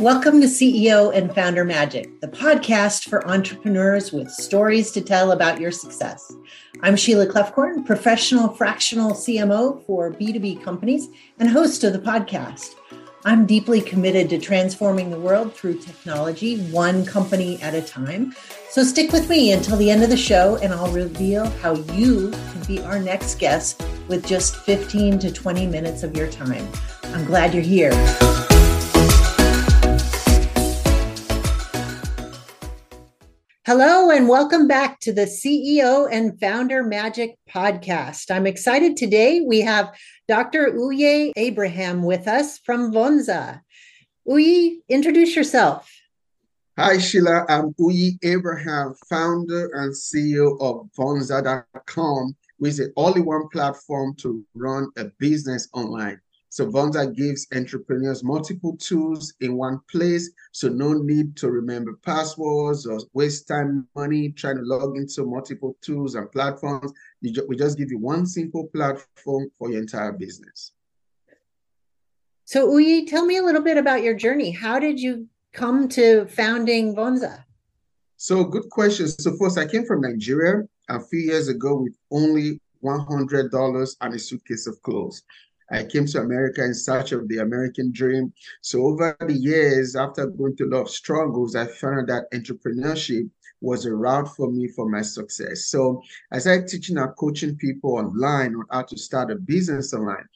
Welcome to CEO and Founder Magic, the podcast for entrepreneurs with stories to tell about your success. I'm Sheila Kloefkorn, professional fractional CMO for B2B companies and host of the podcast. I'm deeply committed to transforming the world through technology, one company at a time. So stick with me until the end of the show, and I'll reveal how you can be our next guest with just 15 to 20 minutes of your time. I'm glad you're here. Hello, and welcome back to the CEO and Founder Magic podcast. I'm excited today. We have Dr. Uyi Abraham with us from Vonza. Uyi, introduce yourself. Hi, Sheila. I'm Uyi Abraham, founder and CEO of Vonza.com, which is the only one platform to run a business online. So Vonza gives entrepreneurs multiple tools in one place, so no need to remember passwords or waste time money trying to log into multiple tools and platforms. Ju we just give you one simple platform for your entire business. So Uyi, tell me a little bit about your journey. How did you come to founding Vonza? So good question. So first, I came from Nigeria a few years ago with only $100 and a suitcase of clothes. I came to America in search of the American dream. So over the years, after going through a lot of struggles, I found that entrepreneurship was a route for me for my success. So as I teaching and coaching people online on how to start a business online.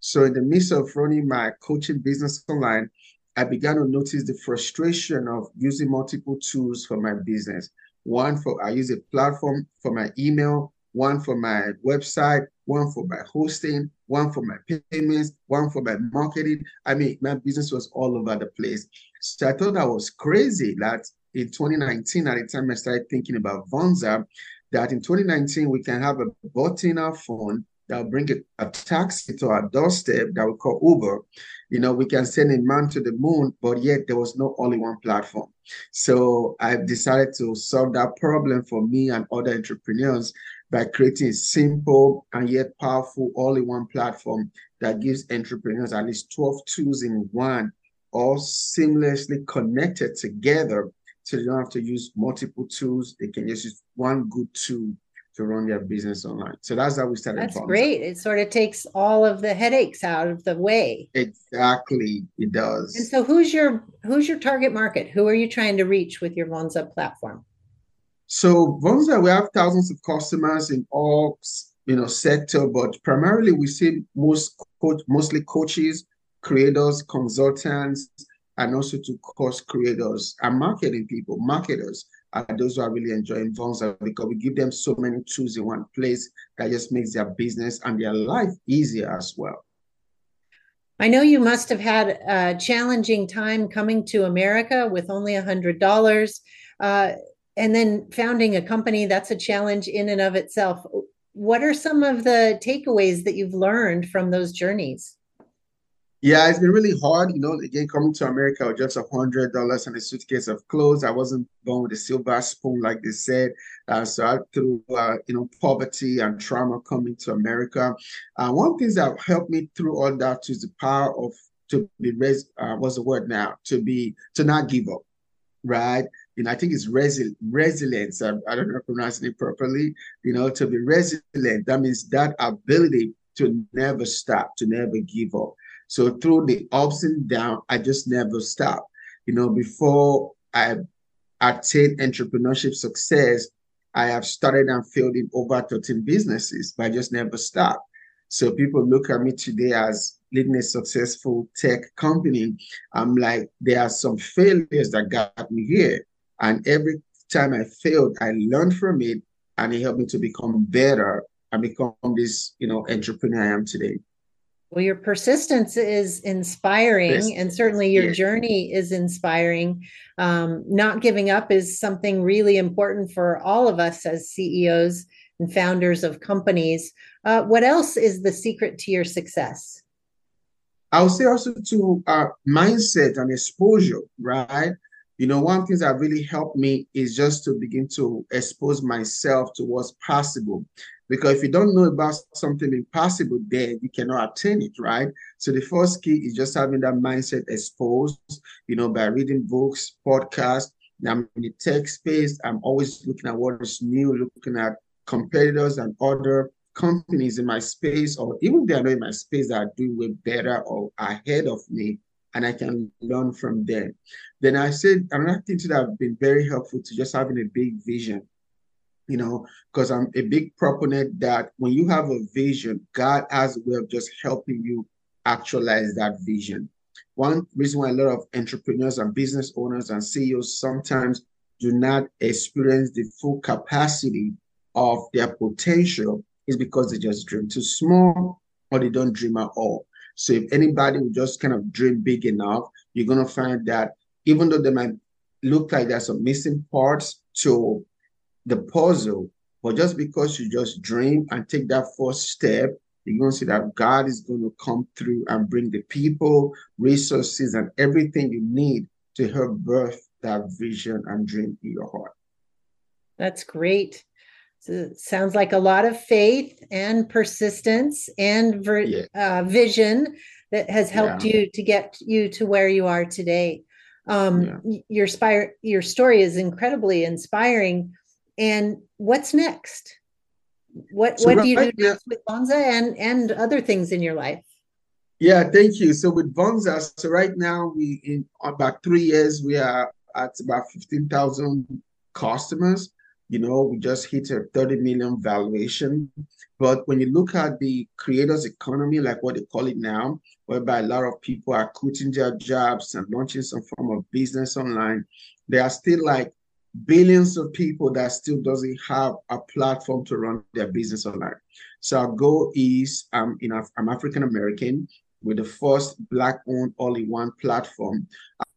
So in the midst of running my coaching business online, I began to notice the frustration of using multiple tools for my business. One for I use a platform for my email, one for my website, one for my hosting, one for my payments, one for my marketing. I mean, my business was all over the place. So I thought that was crazy that in 2019, at the time I started thinking about Vonza, that in 2019 we can have a button in our phone that will bring a, a taxi to our doorstep that we call Uber. You know, we can send a man to the moon, but yet there was no only one platform. So I've decided to solve that problem for me and other entrepreneurs by creating a simple and yet powerful all-in-one platform that gives entrepreneurs at least 12 tools in one, all seamlessly connected together so they don't have to use multiple tools. They can just use one good tool to run their business online. So that's how we started. That's great. It sort of takes all of the headaches out of the way. Exactly, it does. And so, who's your who's your target market? Who are you trying to reach with your Vonza platform? So Vonza, we have thousands of customers in all you know sector, but primarily we see most coach, mostly coaches, creators, consultants, and also to course creators and marketing people, marketers are those who are really enjoying Vonza because we give them so many tools in one place that just makes their business and their life easier as well. I know you must have had a challenging time coming to America with only a hundred dollars. Uh, and then founding a company that's a challenge in and of itself. What are some of the takeaways that you've learned from those journeys? Yeah it's been really hard you know again coming to america with just a hundred dollars and a suitcase of clothes. I wasn't born with a silver spoon like they said. Uh, so I, through uh, you know poverty and trauma coming to america uh, one things that helped me through all that is the power of to be raised uh, what's the word now? To be to not give up right know, I think it's resi- resilience. I, I don't know if I'm pronouncing it properly. You know, to be resilient, that means that ability to never stop, to never give up. So through the ups and downs, I just never stop. You know, before I attained entrepreneurship success, I have started and failed in over 13 businesses, but I just never stop. So people look at me today as leading a successful tech company. I'm like, there are some failures that got me here. And every time I failed, I learned from it and it helped me to become better and become this, you know, entrepreneur I am today. Well, your persistence is inspiring, and certainly your yes. journey is inspiring. Um, not giving up is something really important for all of us as CEOs and founders of companies. Uh, what else is the secret to your success? I would say also to uh, mindset and exposure, right? you know, one thing that really helped me is just to begin to expose myself to what's possible. Because if you don't know about something impossible, then you cannot attain it, right? So the first key is just having that mindset exposed, you know, by reading books, podcasts. I'm in the tech space. I'm always looking at what is new, looking at competitors and other companies in my space, or even they are not in my space that are doing way better or ahead of me, and I can learn from them. Then I said another thing that have been very helpful to just having a big vision you know, because I'm a big proponent that when you have a vision, God has a way of just helping you actualize that vision. One reason why a lot of entrepreneurs and business owners and CEOs sometimes do not experience the full capacity of their potential is because they just dream too small or they don't dream at all. So if anybody will just kind of dream big enough, you're gonna find that even though they might look like there's some missing parts to the puzzle. But just because you just dream and take that first step, you're to see that God is to come through and bring the people, resources, and everything you need to help birth that vision and dream in your heart. That's great. So sounds like a lot of faith and persistence and ver- yeah. uh, vision that has helped yeah. you to get you to where you are today. Um, yeah. Your spire, your story is incredibly inspiring and what's next what so what do you do next with Vonza and and other things in your life yeah thank you so with Vonza, so right now we in about three years we are at about 15000 customers you know we just hit a 30 million valuation but when you look at the creators economy like what they call it now whereby a lot of people are quitting their jobs and launching some form of business online there are still like billions of people that still doesn't have a platform to run their business online. So our goal is um, I'm African American with the first black-owned all-in-one platform.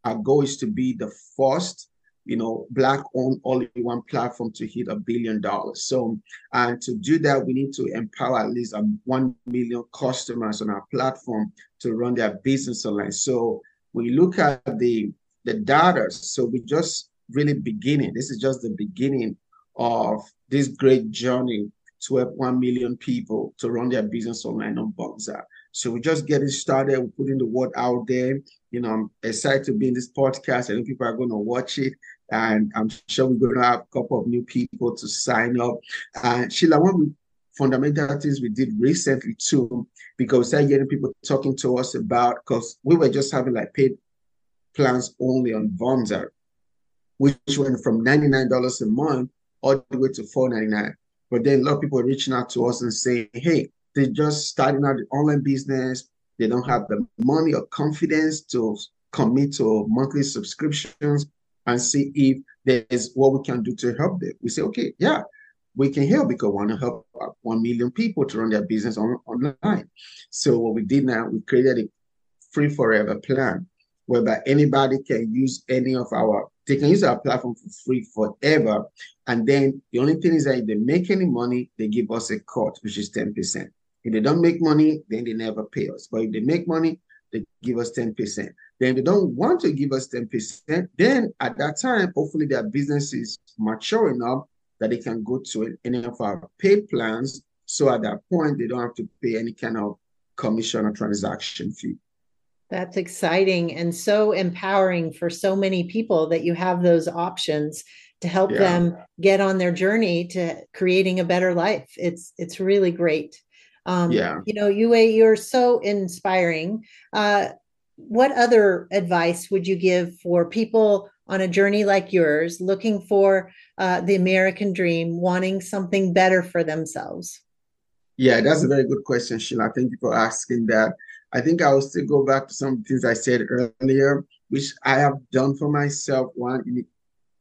Our goal is to be the first, you know, black-owned all-in-one platform to hit a billion dollars. So, and to do that, we need to empower at least um, one million customers on our platform to run their business online. So when you look at the the data, so we just really beginning. This is just the beginning of this great journey to help 1 million people to run their business online on Vonza. So we're just getting started. We're putting the word out there. You know, I'm excited to be in this podcast. I know people are going to watch it. And I'm sure we're going to have a couple of new people to sign up. And Sheila, one of the fundamental things we did recently too, because we started getting people talking to us about, because we were just having like paid plans only on Vonza which went from $99 a month all the way to $4.99. But then a lot of people are reaching out to us and saying, hey, they're just starting out the online business. They don't have the money or confidence to commit to monthly subscriptions and see if there's what we can do to help them. We say, okay, yeah, we can help because we want to help 1 million people to run their business on, online. So what we did now, we created a free forever plan whereby anybody can use any of our they can use our platform for free forever. And then the only thing is that if they make any money, they give us a cut, which is 10%. If they don't make money, then they never pay us. But if they make money, they give us 10%. Then if they don't want to give us 10%, then at that time, hopefully their business is mature enough that they can go to any of our pay plans. So at that point, they don't have to pay any kind of commission or transaction fee. That's exciting and so empowering for so many people that you have those options to help yeah. them get on their journey to creating a better life. It's it's really great. Um, yeah. You know, Uyi, you're so inspiring. Uh, what other advice would you give for people on a journey like yours, looking for uh, the American dream, wanting something better for themselves? Yeah, that's a very good question, Sheila. Thank you for asking that. I think I will still go back to some things I said earlier, which I have done for myself. One,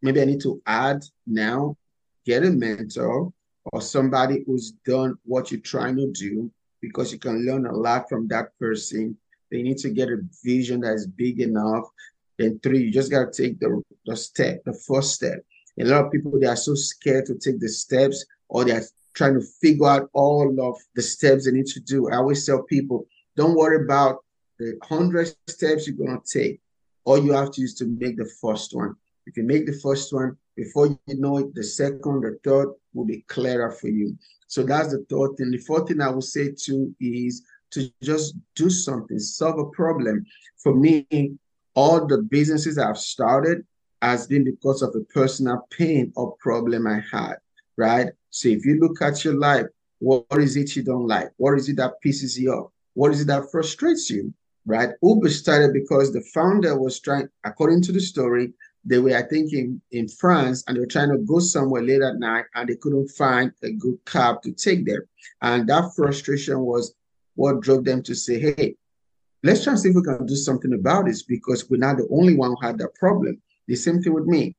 maybe I need to add now, get a mentor or somebody who's done what you're trying to do because you can learn a lot from that person. They need to get a vision that is big enough. Then three, you just got to take the, the step, the first step. A lot of people, they are so scared to take the steps or they're trying to figure out all of the steps they need to do. I always tell people, don't worry about the 100 steps you're going to take. All you have to do is to make the first one. If you make the first one, before you know it, the second, the third will be clearer for you. So that's the third thing. The fourth thing I would say too is to just do something, solve a problem. For me, all the businesses I've started has been because of a personal pain or problem I had, right? So if you look at your life, what is it you don't like? What is it that pisses you off? What is it that frustrates you? Right? Uber started because the founder was trying, according to the story, they were, I think, in, in France and they were trying to go somewhere late at night and they couldn't find a good cab to take them. And that frustration was what drove them to say, hey, let's try and see if we can do something about this because we're not the only one who had that problem. The same thing with me.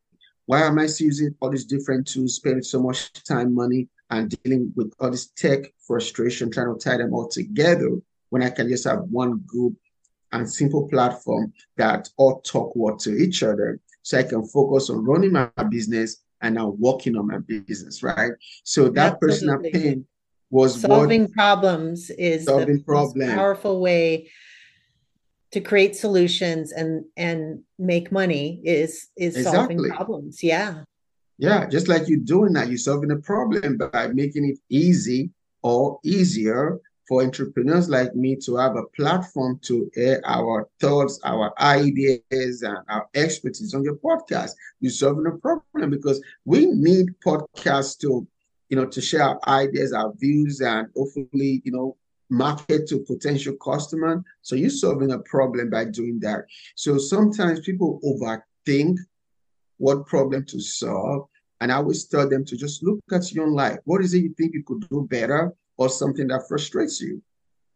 Why am I using all these different tools, spending so much time, money, and dealing with all this tech frustration, trying to tie them all together when I can just have one good and simple platform that all talk what to each other so I can focus on running my business and now working on my business, right? So that Absolutely. personal pain was solving what, problems is solving the problem. powerful way to create solutions and and make money is is exactly. solving problems. Yeah. Yeah, just like you're doing that, you're solving a problem by making it easy or easier for entrepreneurs like me to have a platform to air our thoughts, our ideas, and our expertise on your podcast. You're solving a problem because we need podcasts to, you know, to share our ideas, our views, and hopefully, you know, market to potential customer. So you're solving a problem by doing that. So sometimes people overthink what problem to solve. And I always tell them to just look at your life. What is it you think you could do better or something that frustrates you?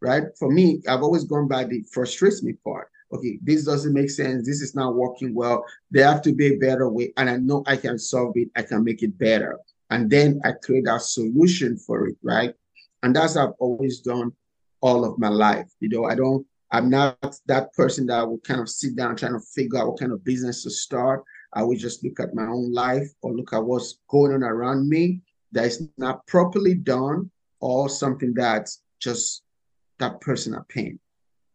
Right? For me, I've always gone by the frustrates me part. Okay, this doesn't make sense. This is not working well. There have to be a better way. And I know I can solve it. I can make it better. And then I create a solution for it, right? And that's I've always done all of my life. You know, I don't, I'm not that person that will kind of sit down trying to figure out what kind of business to start. I will just look at my own life or look at what's going on around me that is not properly done or something that's just that personal pain.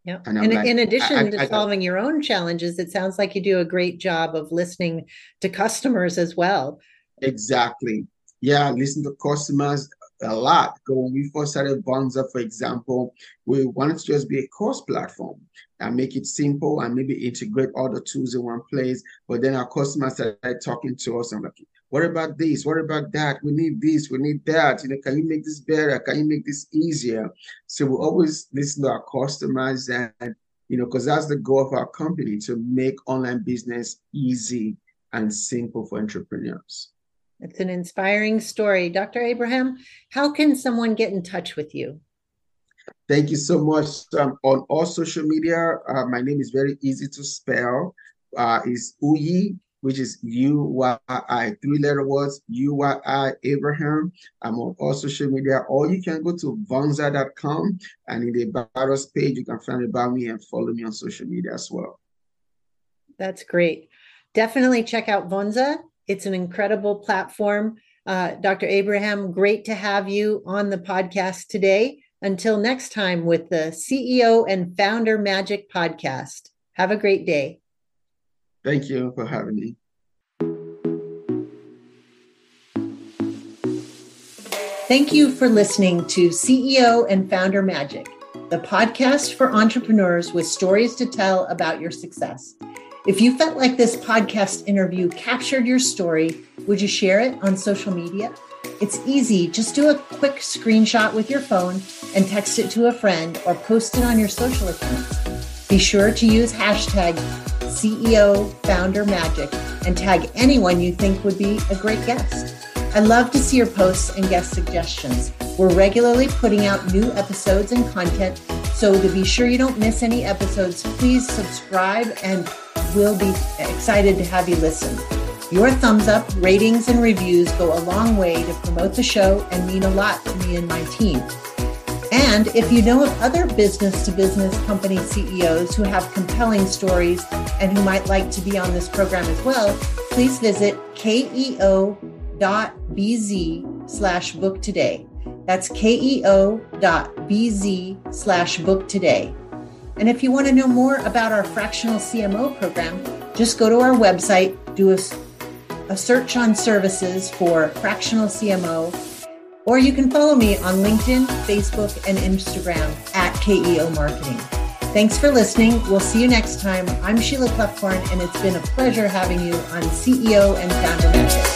Yeah. And, and like, in addition I, I, to I, solving your own challenges, it sounds like you do a great job of listening to customers as well. Exactly. Yeah, listen to customers a lot. When we first started Vonza, for example, we wanted to just be a course platform and make it simple and maybe integrate all the tools in one place. But then our customers started talking to us and like, what about this? What about that? We need this, we need that. You know, can you make this better? Can you make this easier? So we always listen to our customers and you know, because that's the goal of our company to make online business easy and simple for entrepreneurs. It's an inspiring story. Dr. Abraham, how can someone get in touch with you? Thank you so much. Um, on all social media, uh, my name is very easy to spell. Uh, is Uyi, which is U Y I, three letter words, U Y I Abraham. I'm on all social media, or you can go to vonza.com and in the about us page, you can find about me and follow me on social media as well. That's great. Definitely check out Vonza. It's an incredible platform. Uh, Dr. Abraham, great to have you on the podcast today. Until next time with the CEO and Founder Magic podcast. Have a great day. Thank you for having me. Thank you for listening to CEO and Founder Magic, the podcast for entrepreneurs with stories to tell about your success. If you felt like this podcast interview captured your story, would you share it on social media? It's easy. Just do a quick screenshot with your phone and text it to a friend or post it on your social accounts. Be sure to use hashtag CEO Founder Magic and tag anyone you think would be a great guest. I love to see your posts and guest suggestions. We're regularly putting out new episodes and content, so to be sure you don't miss any episodes, please subscribe and we'll be excited to have you listen. Your thumbs up, ratings, and reviews go a long way to promote the show and mean a lot to me and my team. And if you know of other business to business company CEOs who have compelling stories and who might like to be on this program as well, please visit keo.bz slash book today. That's keo.bz slash book today. And if you want to know more about our fractional CMO program, just go to our website, do a, a search on services for fractional CMO, Or you can follow me on LinkedIn, Facebook, and Instagram at KEO Marketing. Thanks for listening. We'll see you next time. I'm Sheila Kloefkorn, and it's been a pleasure having you on CEO and Founder Magic.